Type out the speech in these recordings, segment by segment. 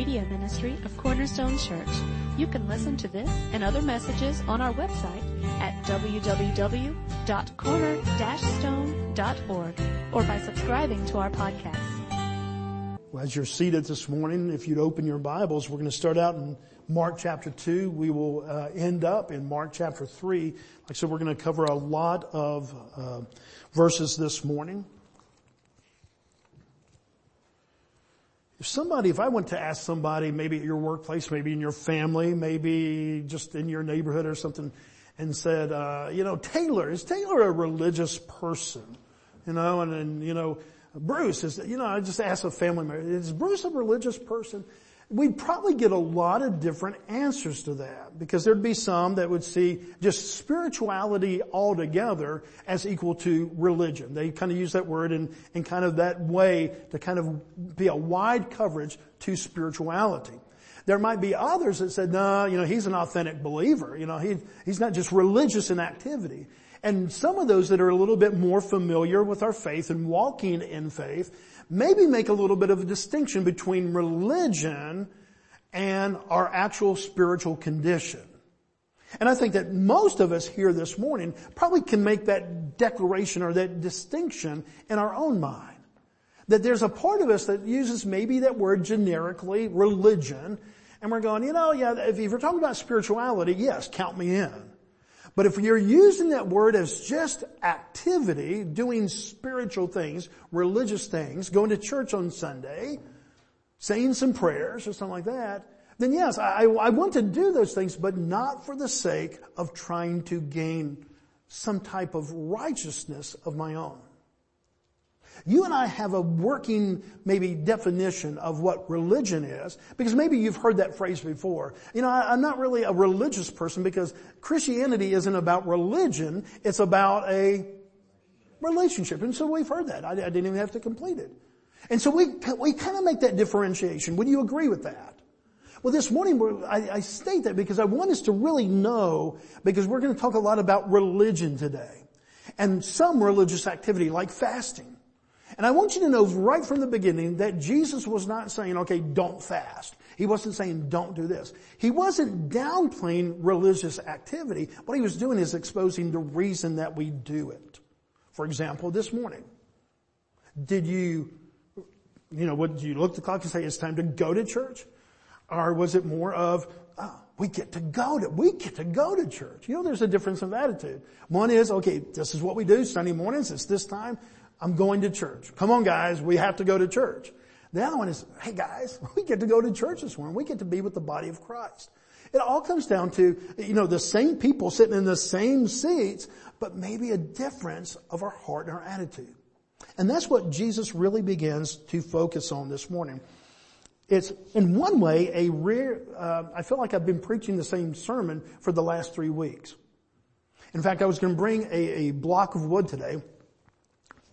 media ministry of Cornerstone Church. You can listen to this and other messages on our website at www.corner-stone.org or by subscribing to our podcast. Well, as you're seated this morning, if you'd open your Bibles, we're going to start out in Mark chapter 2. We will uh, end up in Mark chapter 3. Like I said, we're going to cover a lot of uh, verses this morning. If somebody, if I went to ask somebody, maybe at your workplace, maybe in your family, maybe just in your neighborhood or something, and said, uh, you know, Taylor, is Taylor a religious person? You know, and, and you know, Bruce is, you know, I just asked a family member, is Bruce a religious person? We'd probably get a lot of different answers to that because there'd be some that would see just spirituality altogether as equal to religion. They kind of use that word in, in kind of that way to kind of be a wide coverage to spirituality. There might be others that said, no, you know, he's an authentic believer. You know, he, he's not just religious in activity. And some of those that are a little bit more familiar with our faith and walking in faith maybe make a little bit of a distinction between religion and our actual spiritual condition. And I think that most of us here this morning probably can make that declaration or that distinction in our own mind. That there's a part of us that uses maybe that word generically, religion, and we're going, you know, yeah, if you're talking about spirituality, yes, count me in. But if you're using that word as just activity, doing spiritual things, religious things, going to church on Sunday, saying some prayers or something like that, then yes, I, I want to do those things, but not for the sake of trying to gain some type of righteousness of my own. You and I have a working, maybe, definition of what religion is, because maybe you've heard that phrase before. You know, I, am not really a religious person because Christianity isn't about religion, it's about a relationship. And so we've heard that. I, I didn't even have to complete it. And so we, we kind of make that differentiation. Would you agree with that? Well, this morning I, I state that because I want us to really know, because we're going to talk a lot about religion today. And some religious activity like fasting. And I want you to know right from the beginning that Jesus was not saying, okay, don't fast. He wasn't saying don't do this. He wasn't downplaying religious activity. What he was doing is exposing the reason that we do it. For example, this morning, did you, you know, did you look at the clock and say it's time to go to church? Or was it more of, oh, we get to go to, we get to go to church. You know, there's a difference of attitude. One is, okay, this is what we do Sunday mornings, it's this time. I'm going to church. Come on guys, we have to go to church. The other one is, hey guys, we get to go to church this morning. We get to be with the body of Christ. It all comes down to, you know, the same people sitting in the same seats, but maybe a difference of our heart and our attitude. And that's what Jesus really begins to focus on this morning. It's in one way a rare, uh, I feel like I've been preaching the same sermon for the last three weeks. In fact, I was going to bring a, a block of wood today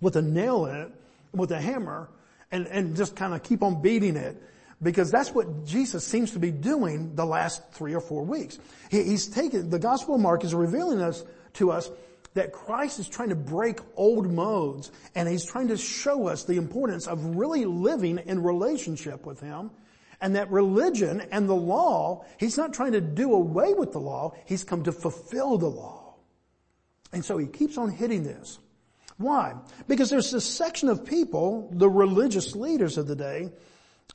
with a nail in it, with a hammer, and, and just kind of keep on beating it. Because that's what Jesus seems to be doing the last three or four weeks. He, he's taken, the Gospel of Mark is revealing us to us that Christ is trying to break old modes and he's trying to show us the importance of really living in relationship with him and that religion and the law, he's not trying to do away with the law, he's come to fulfill the law. And so he keeps on hitting this. Why? Because there's this section of people, the religious leaders of the day,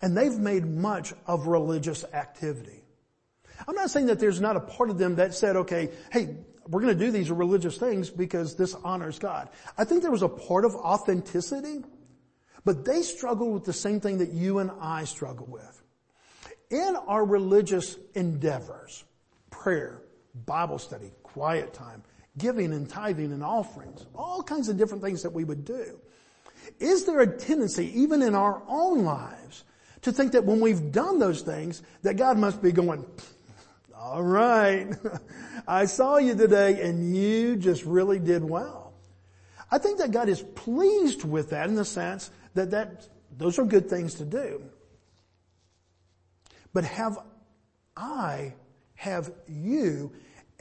and they've made much of religious activity. I'm not saying that there's not a part of them that said, okay, hey, we're going to do these religious things because this honors God. I think there was a part of authenticity, but they struggled with the same thing that you and I struggle with. In our religious endeavors, prayer, Bible study, quiet time, giving and tithing and offerings, all kinds of different things that we would do. Is there a tendency, even in our own lives, to think that when we've done those things, that God must be going, all right, I saw you today and you just really did well. I think that God is pleased with that in the sense that that, those are good things to do. But have I, have you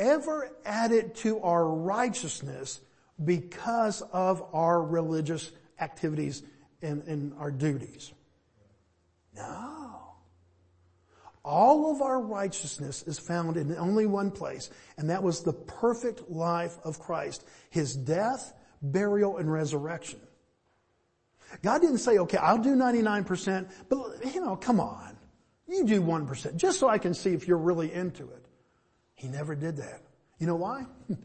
ever added to our righteousness because of our religious activities and, and our duties. No. all of our righteousness is found in only one place, and that was the perfect life of Christ. His death, burial, and resurrection. God didn't say, okay, I'll do 99%, but you know, come on. You do 1%, just so I can see if you're really into it. He never did that. You know why?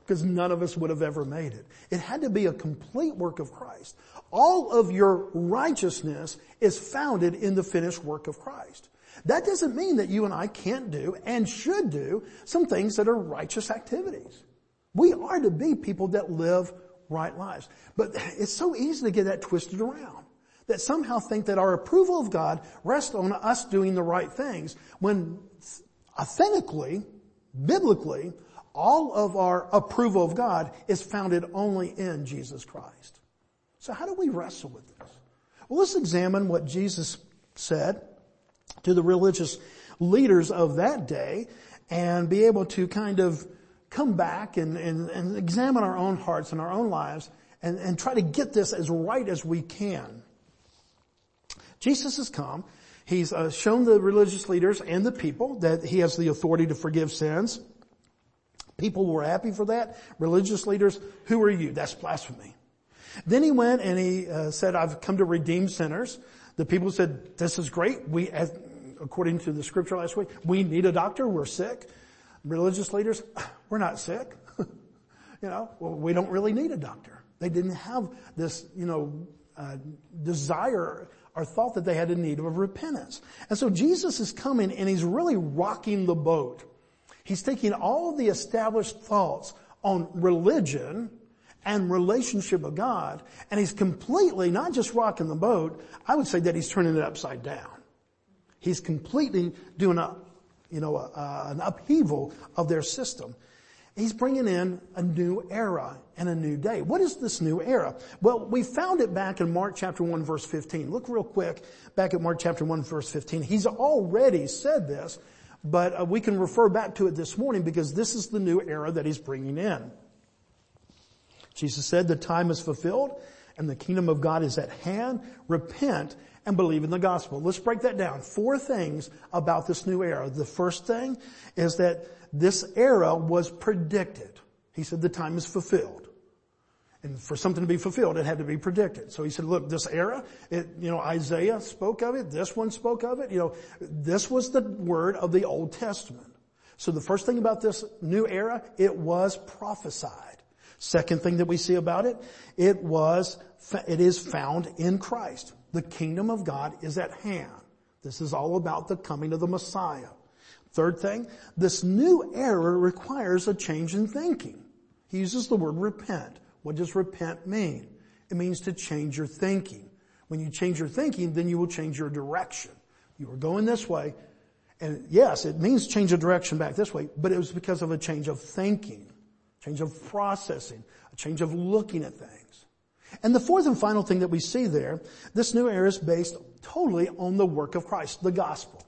because none of us would have ever made it. It had to be a complete work of Christ. All of your righteousness is founded in the finished work of Christ. That doesn't mean that you and I can't do and should do some things that are righteous activities. We are to be people that live right lives. But it's so easy to get that twisted around. That somehow think that our approval of God rests on us doing the right things when authentically, biblically, all of our approval of God is founded only in Jesus Christ. So how do we wrestle with this? Well, let's examine what Jesus said to the religious leaders of that day and be able to kind of come back and, and, and examine our own hearts and our own lives and, and try to get this as right as we can. Jesus has come. He's uh, shown the religious leaders and the people that he has the authority to forgive sins. People were happy for that. Religious leaders, who are you? That's blasphemy. Then he went and he uh, said, I've come to redeem sinners. The people said, this is great. We, as, according to the scripture last week, we need a doctor. We're sick. Religious leaders, we're not sick. you know, well, we don't really need a doctor. They didn't have this, you know, uh, desire or thought that they had a need of repentance. And so Jesus is coming and he's really rocking the boat. He's taking all of the established thoughts on religion and relationship with God, and he's completely not just rocking the boat, I would say that he's turning it upside down. He's completely doing a, you know, a, a, an upheaval of their system. He's bringing in a new era and a new day. What is this new era? Well, we found it back in Mark chapter 1 verse 15. Look real quick back at Mark chapter 1 verse 15. He's already said this but uh, we can refer back to it this morning because this is the new era that he's bringing in. Jesus said the time is fulfilled and the kingdom of God is at hand. Repent and believe in the gospel. Let's break that down. Four things about this new era. The first thing is that this era was predicted. He said the time is fulfilled. And for something to be fulfilled, it had to be predicted. So he said, look, this era, it, you know, Isaiah spoke of it, this one spoke of it, you know, this was the word of the Old Testament. So the first thing about this new era, it was prophesied. Second thing that we see about it, it was, it is found in Christ. The kingdom of God is at hand. This is all about the coming of the Messiah. Third thing, this new era requires a change in thinking. He uses the word repent. What does repent mean? It means to change your thinking. When you change your thinking, then you will change your direction. You were going this way, and yes, it means change of direction back this way, but it was because of a change of thinking, change of processing, a change of looking at things. And the fourth and final thing that we see there, this new era is based totally on the work of Christ, the gospel.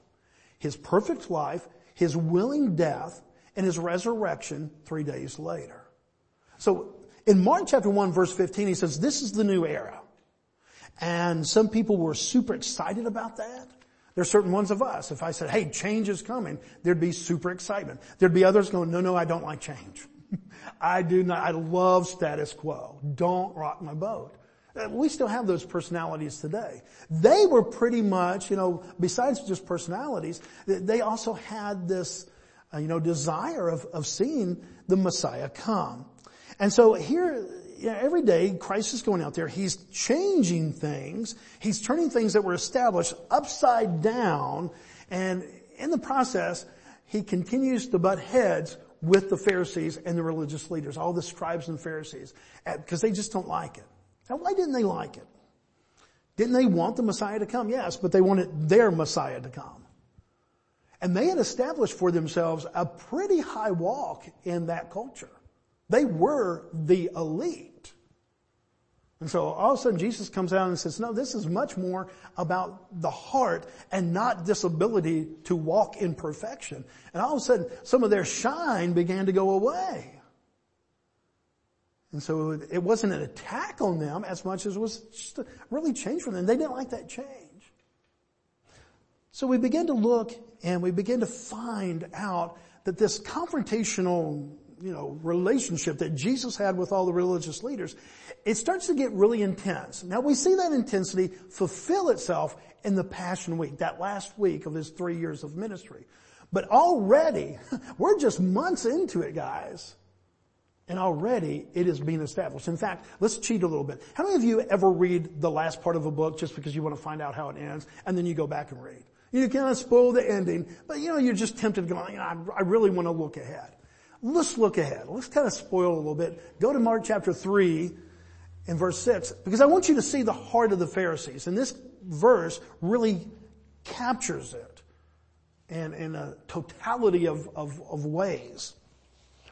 His perfect life, His willing death, and His resurrection three days later. So in Mark chapter 1 verse 15, he says, this is the new era. And some people were super excited about that. There's certain ones of us. If I said, hey, change is coming, there'd be super excitement. There'd be others going, no, no, I don't like change. I do not, I love status quo. Don't rock my boat. Uh, we still have those personalities today. They were pretty much, you know, besides just personalities, they also had this, uh, you know, desire of, of seeing the Messiah come. And so here, you know, every day Christ is going out there. He's changing things. He's turning things that were established upside down. And in the process, he continues to butt heads with the Pharisees and the religious leaders, all the scribes and Pharisees, because they just don't like it. Now why didn't they like it? Didn't they want the Messiah to come? Yes, but they wanted their Messiah to come. And they had established for themselves a pretty high walk in that culture. They were the elite. And so all of a sudden Jesus comes out and says, no, this is much more about the heart and not this ability to walk in perfection. And all of a sudden some of their shine began to go away. And so it wasn't an attack on them as much as it was just a really change for them. They didn't like that change. So we begin to look and we begin to find out that this confrontational, you know, relationship that Jesus had with all the religious leaders, it starts to get really intense. Now we see that intensity fulfill itself in the Passion Week, that last week of his three years of ministry. But already, we're just months into it, guys. And already it is being established. In fact, let's cheat a little bit. How many of you ever read the last part of a book just because you want to find out how it ends and then you go back and read? You kind of spoil the ending, but you know, you're just tempted going, I really want to look ahead. Let's look ahead. Let's kind of spoil a little bit. Go to Mark chapter 3 and verse 6 because I want you to see the heart of the Pharisees. And this verse really captures it in, in a totality of, of, of ways.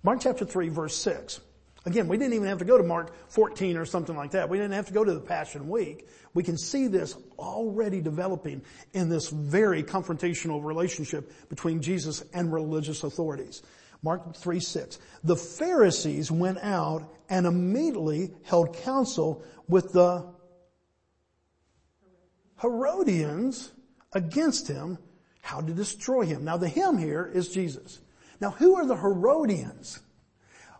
Mark chapter 3 verse 6. Again, we didn't even have to go to Mark 14 or something like that. We didn't have to go to the Passion Week. We can see this already developing in this very confrontational relationship between Jesus and religious authorities. Mark 3, 6. The Pharisees went out and immediately held counsel with the Herodians against him how to destroy him. Now the him here is Jesus. Now who are the Herodians?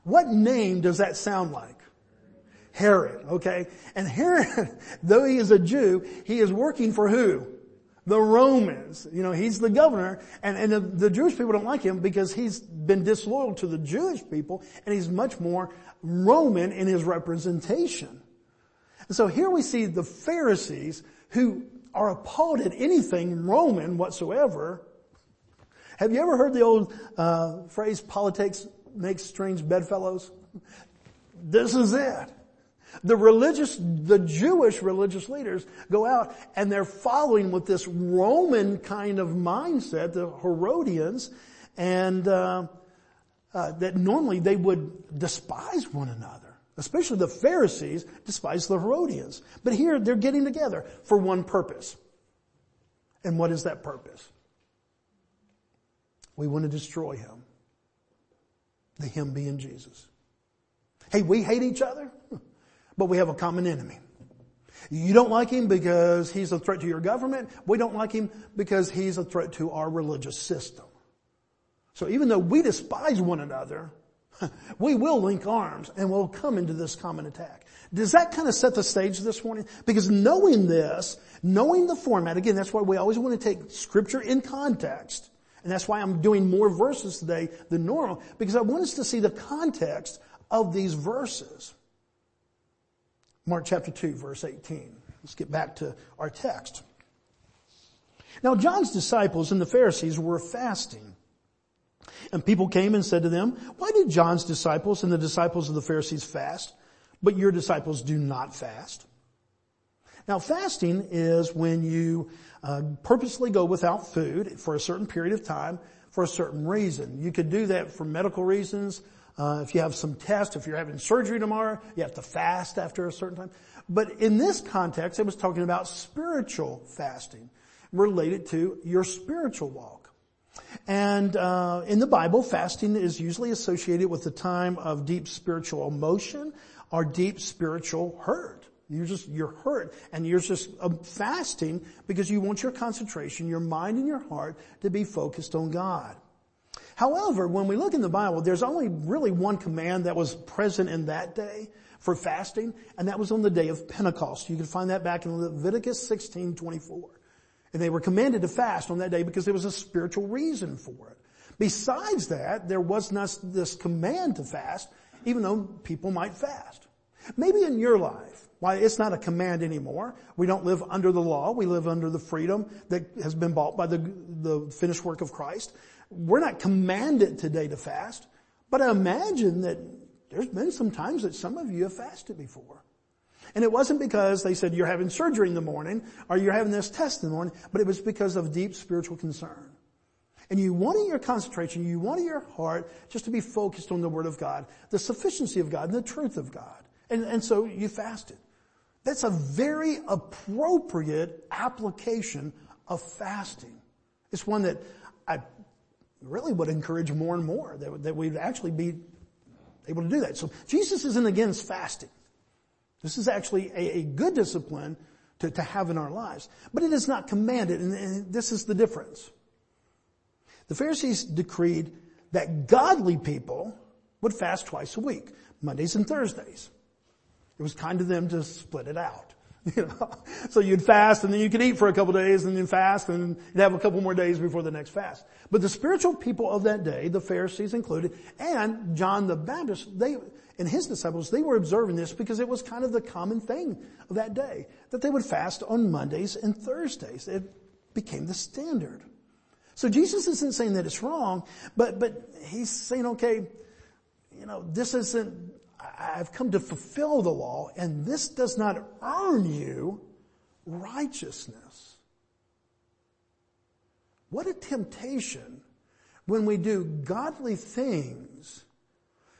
What name does that sound like? Herod, okay? And Herod, though he is a Jew, he is working for who? The Romans. You know, he's the governor and, and the, the Jewish people don't like him because he's been disloyal to the Jewish people and he's much more Roman in his representation. And so here we see the Pharisees who are appalled at anything Roman whatsoever have you ever heard the old uh, phrase, politics makes strange bedfellows? This is it. The religious, the Jewish religious leaders go out and they're following with this Roman kind of mindset, the Herodians, and uh, uh, that normally they would despise one another. Especially the Pharisees despise the Herodians. But here they're getting together for one purpose. And what is that purpose? We want to destroy him. The him being Jesus. Hey, we hate each other, but we have a common enemy. You don't like him because he's a threat to your government. We don't like him because he's a threat to our religious system. So even though we despise one another, we will link arms and we'll come into this common attack. Does that kind of set the stage this morning? Because knowing this, knowing the format, again, that's why we always want to take scripture in context. And that's why I'm doing more verses today than normal, because I want us to see the context of these verses. Mark chapter 2 verse 18. Let's get back to our text. Now John's disciples and the Pharisees were fasting. And people came and said to them, why did John's disciples and the disciples of the Pharisees fast, but your disciples do not fast? Now fasting is when you uh, purposely go without food for a certain period of time for a certain reason. You could do that for medical reasons. Uh, if you have some test, if you're having surgery tomorrow, you have to fast after a certain time. But in this context, it was talking about spiritual fasting related to your spiritual walk. And uh, in the Bible, fasting is usually associated with a time of deep spiritual emotion or deep spiritual hurt. You're just, you're hurt and you're just um, fasting because you want your concentration, your mind and your heart to be focused on God. However, when we look in the Bible, there's only really one command that was present in that day for fasting, and that was on the day of Pentecost. You can find that back in Leviticus 16, 24. And they were commanded to fast on that day because there was a spiritual reason for it. Besides that, there was not this command to fast, even though people might fast. Maybe in your life, why it's not a command anymore. We don't live under the law. We live under the freedom that has been bought by the, the finished work of Christ. We're not commanded today to fast, but I imagine that there's been some times that some of you have fasted before. And it wasn't because they said you're having surgery in the morning or you're having this test in the morning, but it was because of deep spiritual concern. And you wanted your concentration, you wanted your heart just to be focused on the Word of God, the sufficiency of God and the truth of God. And, and so you fasted. That's a very appropriate application of fasting. It's one that I really would encourage more and more that, that we'd actually be able to do that. So Jesus isn't against fasting. This is actually a, a good discipline to, to have in our lives. But it is not commanded, and, and this is the difference. The Pharisees decreed that godly people would fast twice a week, Mondays and Thursdays. It was kind of them to split it out. You know, so you'd fast and then you could eat for a couple days and then fast and you'd have a couple more days before the next fast. But the spiritual people of that day, the Pharisees included, and John the Baptist, they, and his disciples, they were observing this because it was kind of the common thing of that day, that they would fast on Mondays and Thursdays. It became the standard. So Jesus isn't saying that it's wrong, but, but he's saying, okay, you know, this isn't, I've come to fulfill the law and this does not earn you righteousness. What a temptation when we do godly things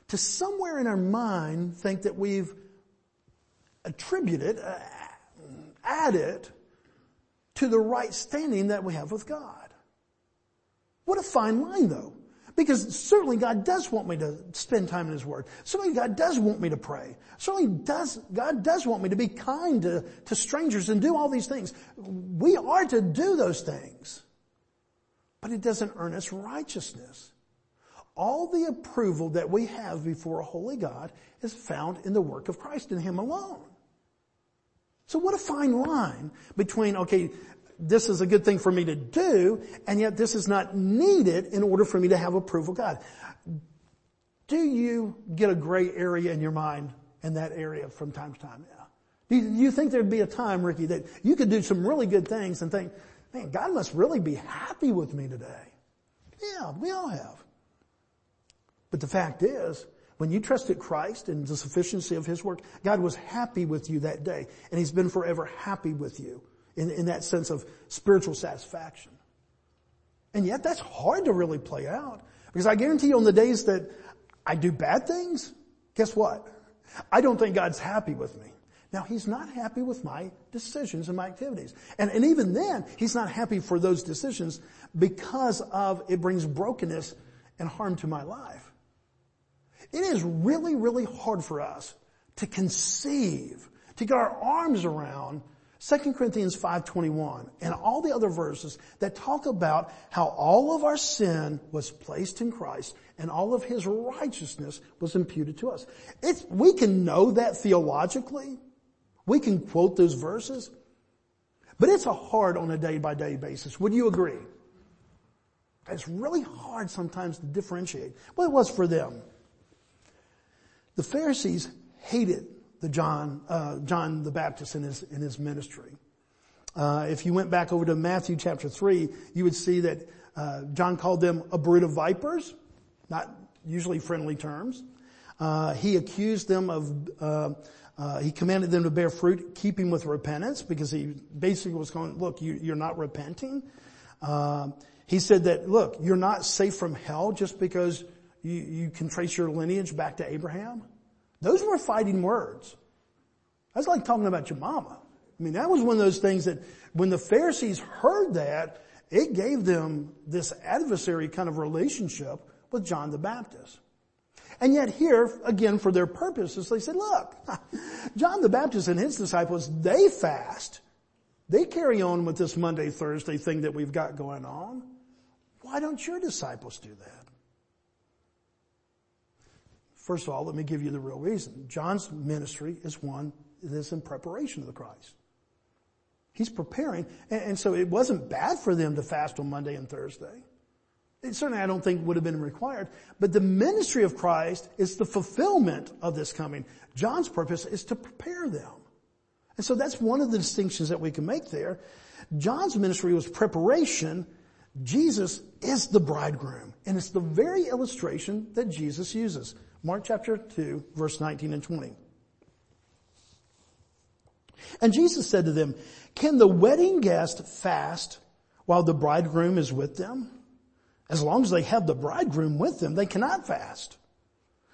to somewhere in our mind think that we've attributed, uh, added to the right standing that we have with God. What a fine line though. Because certainly God does want me to spend time in His Word. Certainly God does want me to pray. Certainly does, God does want me to be kind to, to strangers and do all these things. We are to do those things. But it doesn't earn us righteousness. All the approval that we have before a holy God is found in the work of Christ and Him alone. So what a fine line between, okay, this is a good thing for me to do, and yet this is not needed in order for me to have approval of God. Do you get a gray area in your mind in that area from time to time? Yeah. Do you think there'd be a time, Ricky, that you could do some really good things and think, man, God must really be happy with me today? Yeah, we all have. But the fact is, when you trusted Christ and the sufficiency of His work, God was happy with you that day, and He's been forever happy with you in, in that sense of spiritual satisfaction. And yet that's hard to really play out. Because I guarantee you on the days that I do bad things, guess what? I don't think God's happy with me. Now He's not happy with my decisions and my activities. And, and even then, He's not happy for those decisions because of it brings brokenness and harm to my life. It is really, really hard for us to conceive, to get our arms around 2 Corinthians 5.21 and all the other verses that talk about how all of our sin was placed in Christ and all of His righteousness was imputed to us. It's, we can know that theologically. We can quote those verses. But it's a hard on a day by day basis. Would you agree? It's really hard sometimes to differentiate. Well, it was for them. The Pharisees hated the John, uh, John the Baptist in his, in his ministry. Uh, if you went back over to Matthew chapter 3, you would see that uh, John called them a brood of vipers, not usually friendly terms. Uh, he accused them of, uh, uh, he commanded them to bear fruit, keeping with repentance, because he basically was going, look, you, are not repenting. he said that, look, you're not safe from hell just because you, you can trace your lineage back to Abraham. Those were fighting words. That's like talking about your mama. I mean, that was one of those things that when the Pharisees heard that, it gave them this adversary kind of relationship with John the Baptist. And yet here, again, for their purposes, they said, look, John the Baptist and his disciples, they fast. They carry on with this Monday, Thursday thing that we've got going on. Why don't your disciples do that? First of all, let me give you the real reason. John's ministry is one that is in preparation of the Christ. He's preparing, and, and so it wasn't bad for them to fast on Monday and Thursday. It certainly I don't think would have been required, but the ministry of Christ is the fulfillment of this coming. John's purpose is to prepare them. And so that's one of the distinctions that we can make there. John's ministry was preparation. Jesus is the bridegroom. And it's the very illustration that Jesus uses. Mark chapter 2, verse 19 and 20. And Jesus said to them, can the wedding guest fast while the bridegroom is with them? As long as they have the bridegroom with them, they cannot fast.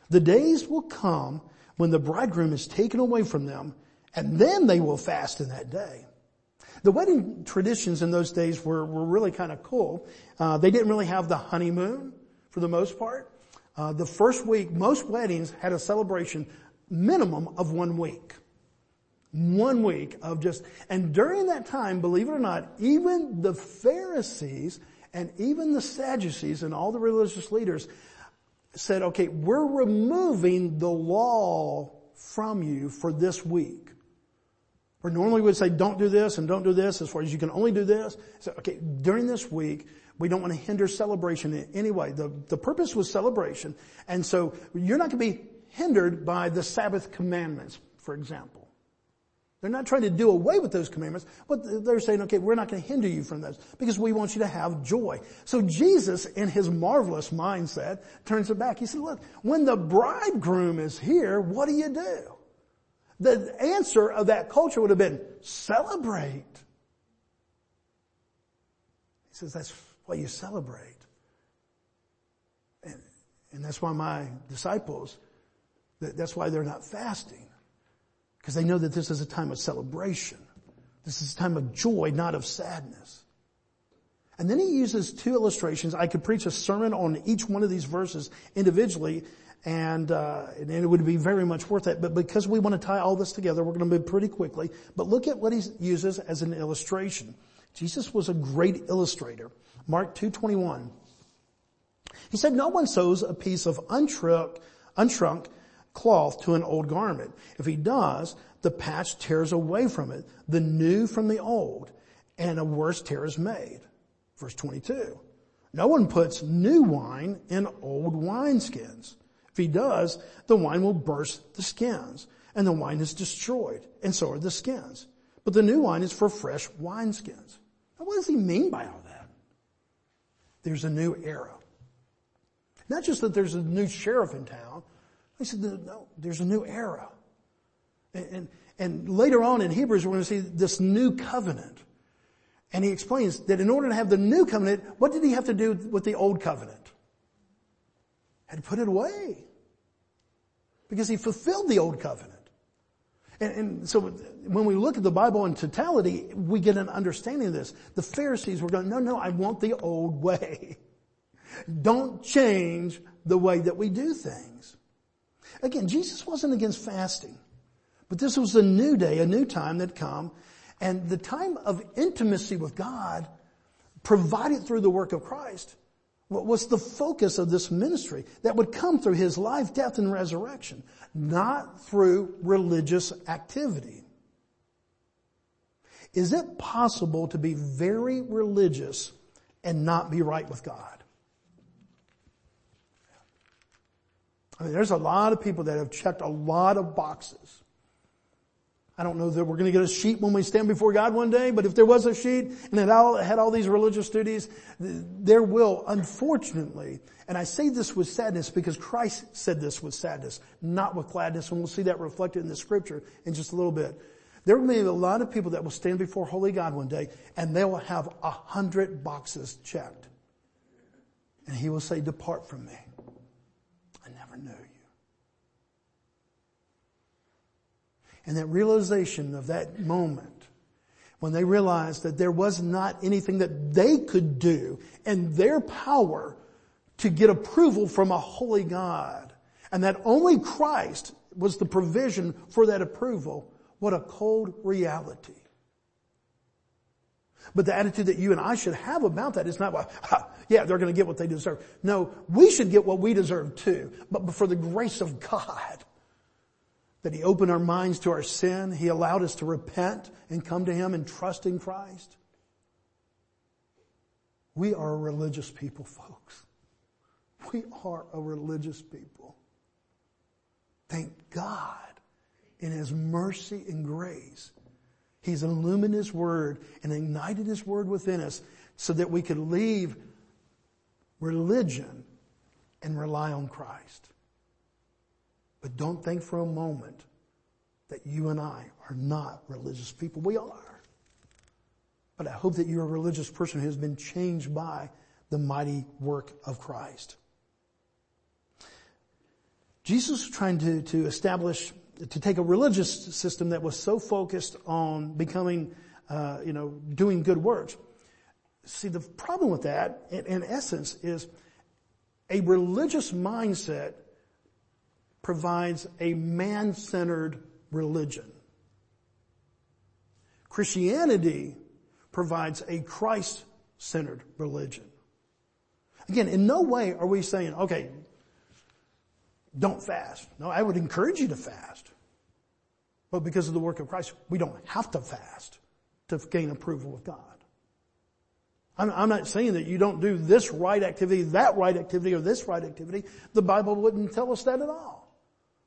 The days will come when the bridegroom is taken away from them, and then they will fast in that day. The wedding traditions in those days were, were really kind of cool. Uh, they didn't really have the honeymoon for the most part. Uh, the first week, most weddings had a celebration minimum of one week. One week of just, and during that time, believe it or not, even the Pharisees and even the Sadducees and all the religious leaders said, okay, we're removing the law from you for this week. Where normally we would say, don't do this and don't do this as far as you can only do this. So, okay, during this week, we don't want to hinder celebration in any way. The, the purpose was celebration. And so you're not going to be hindered by the Sabbath commandments, for example. They're not trying to do away with those commandments, but they're saying, okay, we're not going to hinder you from those because we want you to have joy. So Jesus, in his marvelous mindset, turns it back. He said, look, when the bridegroom is here, what do you do? The answer of that culture would have been celebrate. He says that's what you celebrate. And, and that's why my disciples, that's why they're not fasting because they know that this is a time of celebration. This is a time of joy, not of sadness. And then he uses two illustrations. I could preach a sermon on each one of these verses individually, and, uh, and it would be very much worth it. But because we want to tie all this together, we're going to move pretty quickly. But look at what he uses as an illustration. Jesus was a great illustrator. Mark 2.21. He said, no one sews a piece of unshrunk cloth to an old garment. If he does, the patch tears away from it, the new from the old, and a worse tear is made. Verse 22. No one puts new wine in old wineskins. If he does, the wine will burst the skins, and the wine is destroyed, and so are the skins. But the new wine is for fresh wineskins. Now what does he mean by all? There's a new era. Not just that there's a new sheriff in town, he said, no, there's a new era. And, and, and later on in Hebrews, we're going to see this new covenant. And he explains that in order to have the new covenant, what did he have to do with the old covenant? Had to put it away. Because he fulfilled the old covenant. And, and, so when we look at the Bible in totality, we get an understanding of this. The Pharisees were going, no, no, I want the old way. Don't change the way that we do things. Again, Jesus wasn't against fasting, but this was a new day, a new time that come, and the time of intimacy with God provided through the work of Christ what was the focus of this ministry that would come through his life, death, and resurrection, not through religious activity. Is it possible to be very religious and not be right with God? I mean, there's a lot of people that have checked a lot of boxes. I don't know that we're going to get a sheet when we stand before God one day, but if there was a sheet and it all, had all these religious duties, there will, unfortunately, and I say this with sadness because Christ said this with sadness, not with gladness, and we'll see that reflected in the scripture in just a little bit. There will be a lot of people that will stand before holy God one day and they will have a hundred boxes checked. And he will say, depart from me I never knew you. And that realization of that moment when they realized that there was not anything that they could do in their power to get approval from a holy God and that only Christ was the provision for that approval. What a cold reality. But the attitude that you and I should have about that is not, well, ha, yeah, they're going to get what they deserve. No, we should get what we deserve too. But for the grace of God, that He opened our minds to our sin, He allowed us to repent and come to Him and trust in Christ. We are a religious people, folks. We are a religious people. Thank God in His mercy and grace He's illumined His Word and ignited His Word within us so that we could leave religion and rely on Christ. But don't think for a moment that you and I are not religious people. We are. But I hope that you're a religious person who has been changed by the mighty work of Christ. Jesus was trying to, to establish to take a religious system that was so focused on becoming, uh, you know, doing good works. See, the problem with that, in, in essence, is a religious mindset provides a man-centered religion. Christianity provides a Christ-centered religion. Again, in no way are we saying, okay, don't fast. No, I would encourage you to fast. But because of the work of Christ, we don't have to fast to gain approval with God. I'm, I'm, not saying that you don't do this right activity, that right activity, or this right activity. The Bible wouldn't tell us that at all.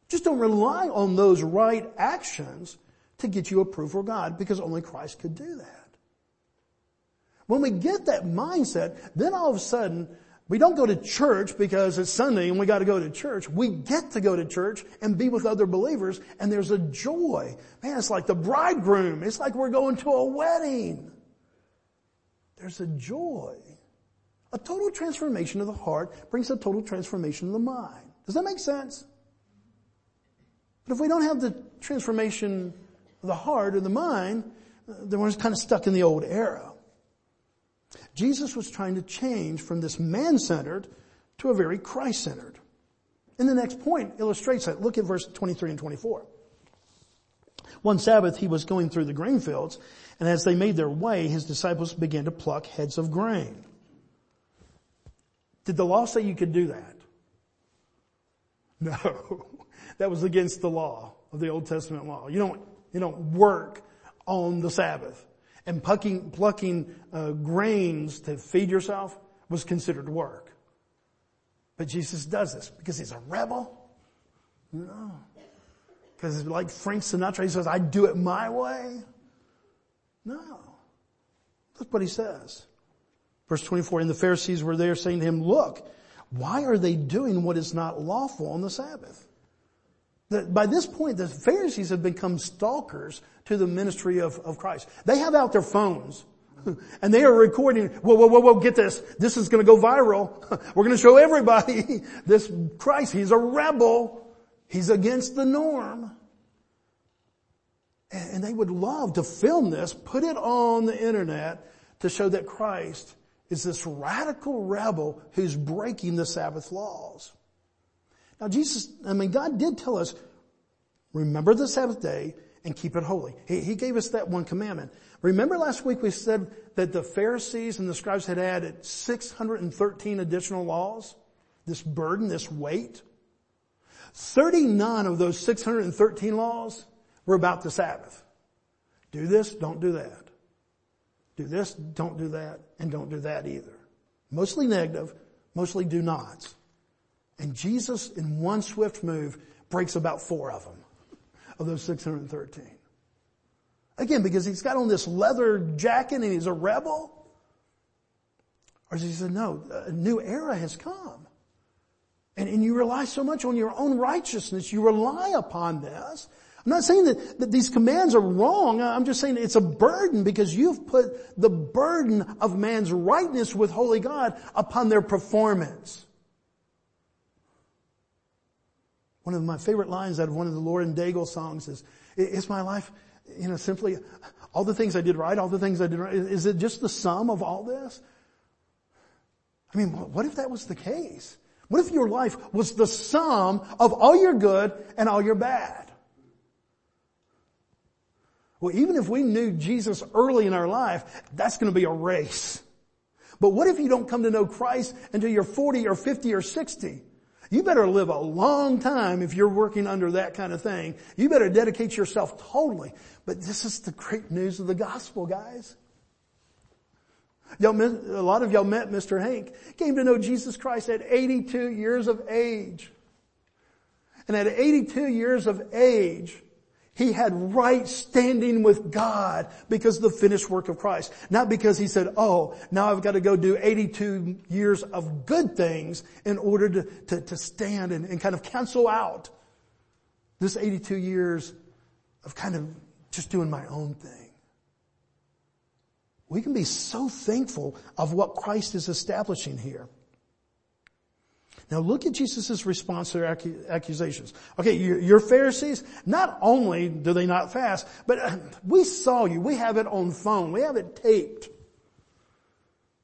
Just don't rely on those right actions to get you approved for God because only Christ could do that. When we get that mindset, then all of a sudden we don't go to church because it's Sunday and we got to go to church. We get to go to church and be with other believers and there's a joy. Man, it's like the bridegroom. It's like we're going to a wedding. There's a joy. A total transformation of the heart brings a total transformation of the mind. Does that make sense? But if we don't have the transformation of the heart or the mind, then we're kind of stuck in the old era. Jesus was trying to change from this man-centered to a very Christ-centered. And the next point illustrates that. Look at verse 23 and 24. One Sabbath he was going through the grain fields, and as they made their way, his disciples began to pluck heads of grain. Did the law say you could do that? No. That was against the law of the Old Testament law. You don't, you don't work on the Sabbath and plucking, plucking uh, grains to feed yourself was considered work. But Jesus does this because he's a rebel? No. Because like Frank Sinatra, he says, I do it my way? No. Look what he says. Verse 24, and the Pharisees were there saying to him, look, why are they doing what is not lawful on the Sabbath? By this point, the Pharisees have become stalkers to the ministry of, of Christ. They have out their phones and they are recording, whoa, whoa, whoa, whoa, get this. This is going to go viral. We're going to show everybody this Christ. He's a rebel. He's against the norm. And they would love to film this, put it on the internet to show that Christ is this radical rebel who's breaking the Sabbath laws. Now Jesus, I mean, God did tell us, remember the Sabbath day and keep it holy. He, he gave us that one commandment. Remember last week we said that the Pharisees and the scribes had added 613 additional laws? This burden, this weight? 39 of those 613 laws were about the Sabbath. Do this, don't do that. Do this, don't do that, and don't do that either. Mostly negative, mostly do nots. And Jesus, in one swift move, breaks about four of them, of those 613. Again, because he's got on this leather jacket and he's a rebel? Or he said, no, a new era has come. And, and you rely so much on your own righteousness, you rely upon this. I'm not saying that, that these commands are wrong. I'm just saying it's a burden because you've put the burden of man's rightness with holy God upon their performance. One of my favorite lines out of one of the Lauren Daigle songs is, is my life, you know, simply all the things I did right, all the things I did right, is it just the sum of all this? I mean, what if that was the case? What if your life was the sum of all your good and all your bad? Well, even if we knew Jesus early in our life, that's going to be a race. But what if you don't come to know Christ until you're 40 or 50 or 60? You better live a long time if you're working under that kind of thing. You better dedicate yourself totally. But this is the great news of the gospel, guys. Y'all, a lot of y'all met Mr. Hank, came to know Jesus Christ at 82 years of age. And at 82 years of age, he had right standing with God because of the finished work of Christ. Not because he said, oh, now I've got to go do 82 years of good things in order to, to, to stand and, and kind of cancel out this 82 years of kind of just doing my own thing. We can be so thankful of what Christ is establishing here. Now look at Jesus' response to their accusations. Okay, you're Pharisees. Not only do they not fast, but uh, we saw you. We have it on phone. We have it taped.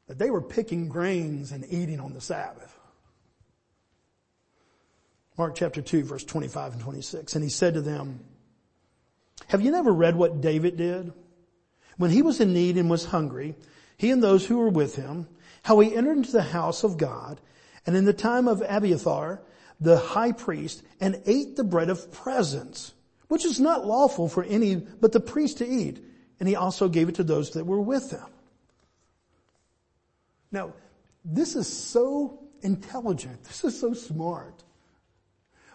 That they were picking grains and eating on the Sabbath. Mark chapter 2 verse 25 and 26. And he said to them, have you never read what David did? when he was in need and was hungry, he and those who were with him, how he entered into the house of God, and in the time of Abiathar, the high priest, and ate the bread of presence, which is not lawful for any but the priest to eat, and he also gave it to those that were with him. Now, this is so intelligent. This is so smart.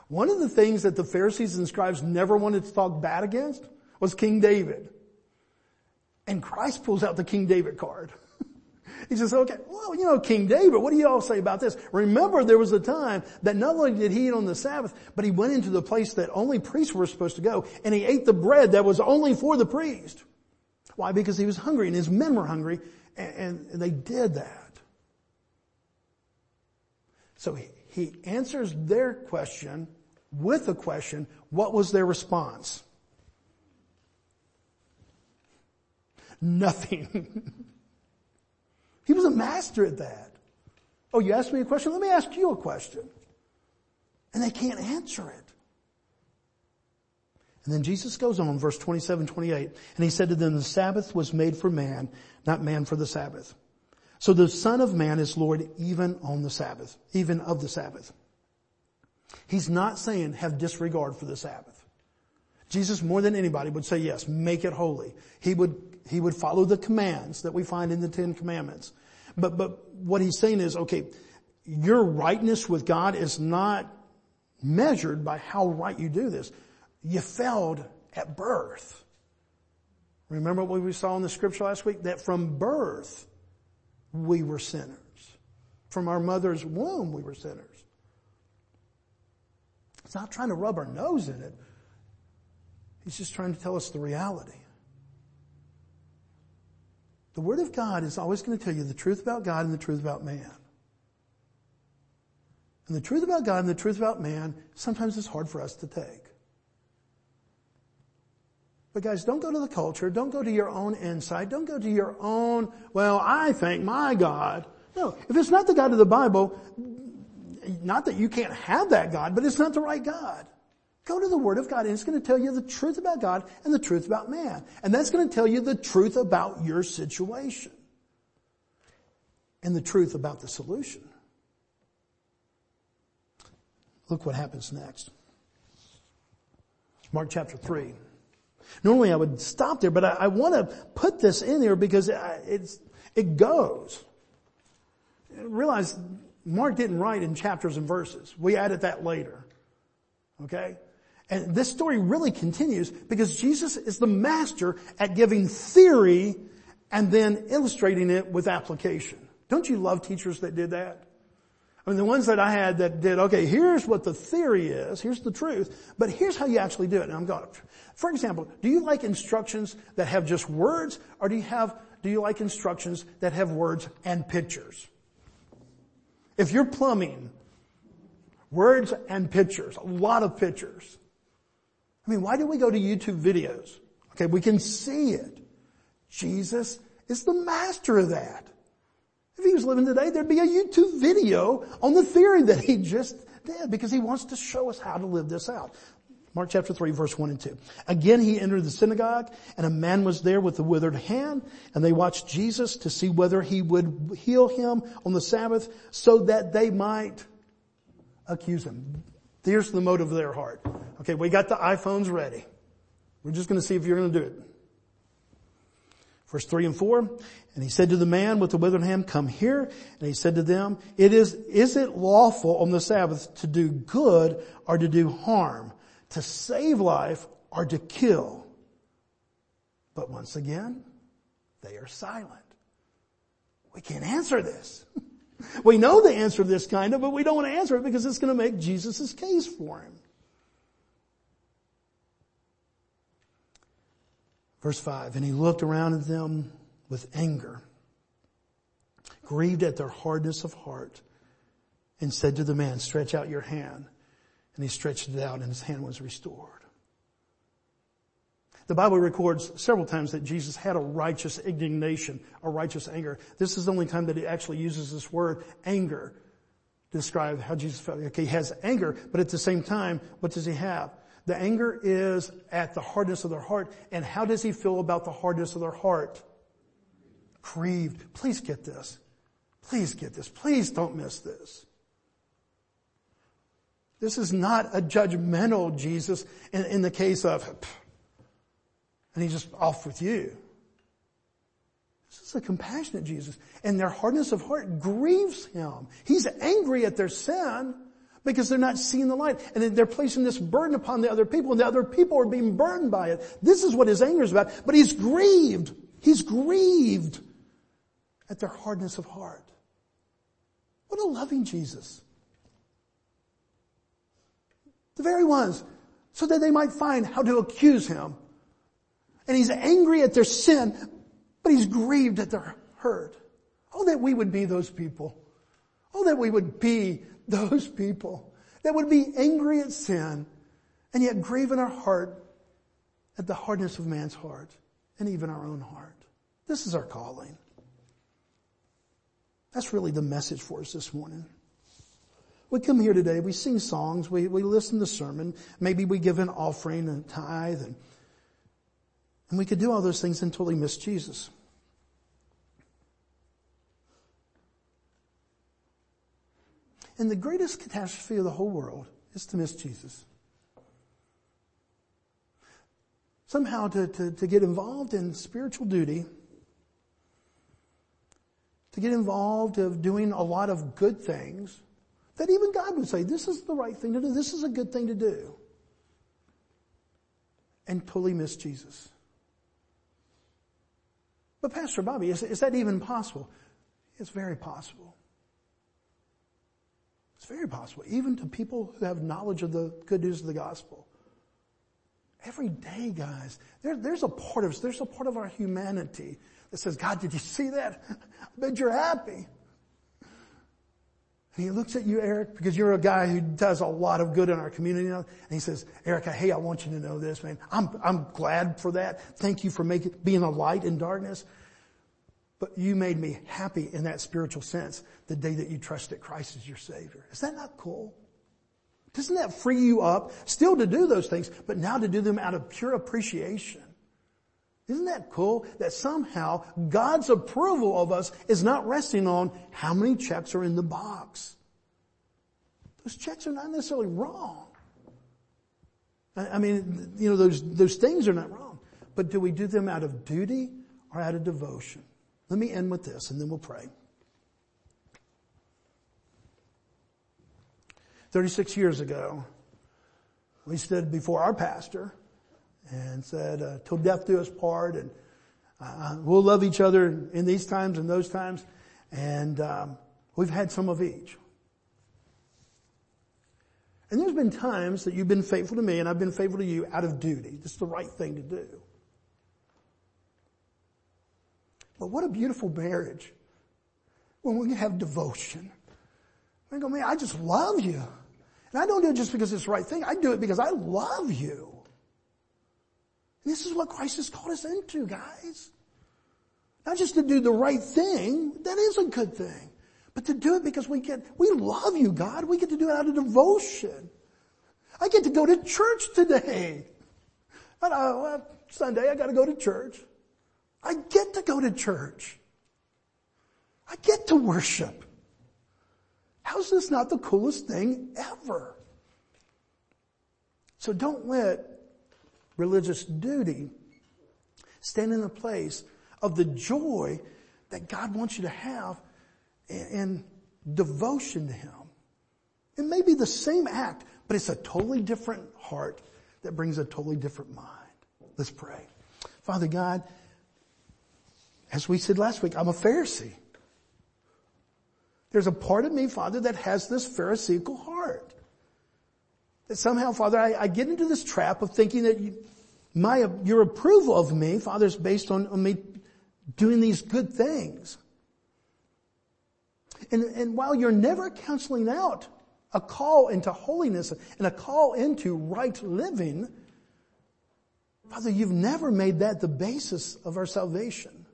One of the things that the Pharisees and scribes never wanted to talk bad against was King David. And Christ pulls out the King David card. he says, okay, well, you know, King David, what do you all say about this? Remember there was a time that not only did he eat on the Sabbath, but he went into the place that only priests were supposed to go and he ate the bread that was only for the priest. Why? Because he was hungry and his men were hungry and, and they did that. So he, he answers their question with a question. What was their response? Nothing. he was a master at that. Oh, you asked me a question? Let me ask you a question. And they can't answer it. And then Jesus goes on, verse 27, 28, and he said to them, the Sabbath was made for man, not man for the Sabbath. So the Son of Man is Lord even on the Sabbath, even of the Sabbath. He's not saying have disregard for the Sabbath. Jesus more than anybody would say yes, make it holy. He would, he would follow the commands that we find in the Ten Commandments. But, but what he's saying is, okay, your rightness with God is not measured by how right you do this. You failed at birth. Remember what we saw in the scripture last week? That from birth, we were sinners. From our mother's womb, we were sinners. It's not trying to rub our nose in it. He's just trying to tell us the reality. The Word of God is always going to tell you the truth about God and the truth about man. And the truth about God and the truth about man sometimes is hard for us to take. But guys, don't go to the culture. Don't go to your own insight. Don't go to your own, well, I think my God. No, if it's not the God of the Bible, not that you can't have that God, but it's not the right God. Go to the Word of God and it's going to tell you the truth about God and the truth about man. And that's going to tell you the truth about your situation. And the truth about the solution. Look what happens next. Mark chapter 3. Normally I would stop there, but I, I want to put this in there because uh, it's, it goes. Realize Mark didn't write in chapters and verses. We added that later. Okay? And this story really continues because Jesus is the master at giving theory and then illustrating it with application. Don't you love teachers that did that? I mean, the ones that I had that did, okay, here's what the theory is, here's the truth, but here's how you actually do it. And I'm going, for example, do you like instructions that have just words or do you have, do you like instructions that have words and pictures? If you're plumbing, words and pictures, a lot of pictures. I mean, why do we go to YouTube videos? Okay, we can see it. Jesus is the master of that. If he was living today, there'd be a YouTube video on the theory that he just did because he wants to show us how to live this out. Mark chapter 3 verse 1 and 2. Again he entered the synagogue and a man was there with a withered hand and they watched Jesus to see whether he would heal him on the Sabbath so that they might accuse him. Here's the motive of their heart. Okay, we got the iPhones ready. We're just going to see if you're going to do it. Verse 3 and 4, and he said to the man with the withered hand, come here. And he said to them, it is, is it lawful on the Sabbath to do good or to do harm, to save life or to kill? But once again, they are silent. We can't answer this. we know the answer to this kind of, but we don't want to answer it because it's going to make Jesus' case for him. Verse 5, and he looked around at them with anger, grieved at their hardness of heart, and said to the man, stretch out your hand. And he stretched it out and his hand was restored. The Bible records several times that Jesus had a righteous indignation, a righteous anger. This is the only time that it actually uses this word anger to describe how Jesus felt. Okay, he has anger, but at the same time, what does he have? The anger is at the hardness of their heart. And how does he feel about the hardness of their heart? Grieved. Please get this. Please get this. Please don't miss this. This is not a judgmental Jesus in, in the case of, and he's just off with you. This is a compassionate Jesus. And their hardness of heart grieves him. He's angry at their sin because they're not seeing the light. And they're placing this burden upon the other people and the other people are being burned by it. This is what his anger is about. But he's grieved. He's grieved at their hardness of heart. What a loving Jesus. The very ones, so that they might find how to accuse him. And he's angry at their sin, but he's grieved at their hurt. Oh, that we would be those people. Oh, that we would be those people that would be angry at sin and yet grieve in our heart at the hardness of man's heart and even our own heart. This is our calling. That's really the message for us this morning. We come here today, we sing songs, we, we listen to sermon, maybe we give an offering and tithe, and, and we could do all those things until we miss Jesus. And the greatest catastrophe of the whole world is to miss Jesus. Somehow to, to, to get involved in spiritual duty, to get involved of doing a lot of good things, that even God would say, this is the right thing to do, this is a good thing to do. And totally miss Jesus. But Pastor Bobby, is, is that even possible? It's very possible. It's very possible, even to people who have knowledge of the good news of the gospel. Every day, guys, there, there's a part of us, there's a part of our humanity that says, God, did you see that? I bet you're happy. And he looks at you, Eric, because you're a guy who does a lot of good in our community. And he says, Erica, hey, I want you to know this, man. I'm, I'm glad for that. Thank you for making, being a light in darkness. But you made me happy in that spiritual sense the day that you trusted Christ as your Savior. Is that not cool? Doesn't that free you up still to do those things, but now to do them out of pure appreciation? Isn't that cool that somehow God's approval of us is not resting on how many checks are in the box? Those checks are not necessarily wrong. I mean, you know, those, those things are not wrong. But do we do them out of duty or out of devotion? Let me end with this and then we'll pray. 36 years ago, we stood before our pastor and said, uh, till death do us part and uh, we'll love each other in these times and those times. And um, we've had some of each. And there's been times that you've been faithful to me and I've been faithful to you out of duty. This is the right thing to do. But what a beautiful marriage when we have devotion. I go, man, I just love you. And I don't do it just because it's the right thing. I do it because I love you. This is what Christ has called us into, guys. Not just to do the right thing. That is a good thing. But to do it because we get, we love you, God. We get to do it out of devotion. I get to go to church today. I uh, well, Sunday I gotta go to church. I get to go to church. I get to worship. How's this not the coolest thing ever? So don't let religious duty stand in the place of the joy that God wants you to have in devotion to Him. It may be the same act, but it's a totally different heart that brings a totally different mind. Let's pray. Father God, as we said last week, I'm a Pharisee. There's a part of me, Father, that has this Pharisaical heart. That somehow, Father, I, I get into this trap of thinking that you, my, your approval of me, Father, is based on, on me doing these good things. And, and while you're never counseling out a call into holiness and a call into right living, Father, you've never made that the basis of our salvation.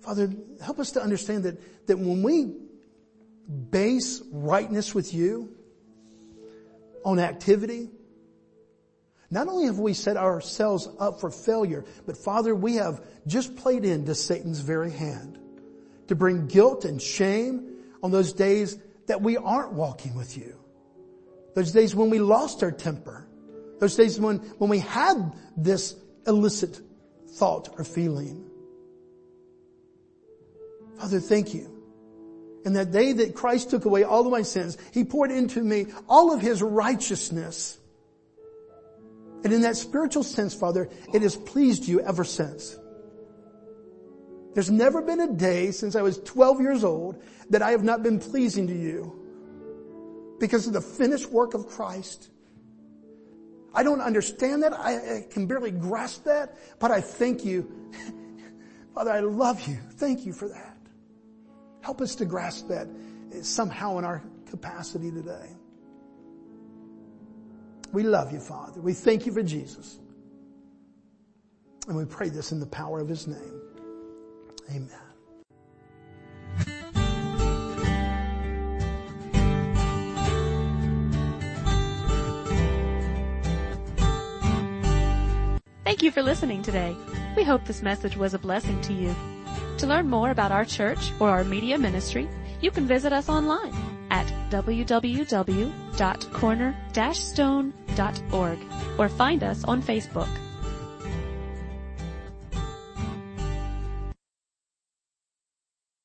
Father, help us to understand that, that when we base rightness with you, on activity. Not only have we set ourselves up for failure, but Father, we have just played into Satan's very hand to bring guilt and shame on those days that we aren't walking with you. Those days when we lost our temper. Those days when, when we had this illicit thought or feeling. Father, thank you. And that day that Christ took away all of my sins, He poured into me all of His righteousness. And in that spiritual sense, Father, it has pleased you ever since. There's never been a day since I was 12 years old that I have not been pleasing to you because of the finished work of Christ. I don't understand that. I, I can barely grasp that, but I thank you. Father, I love you. Thank you for that. Help us to grasp that somehow in our capacity today. We love you, Father. We thank you for Jesus. And we pray this in the power of his name. Amen. Thank you for listening today. We hope this message was a blessing to you. To learn more about our church or our media ministry, you can visit us online at www.corner-stone.org or find us on Facebook.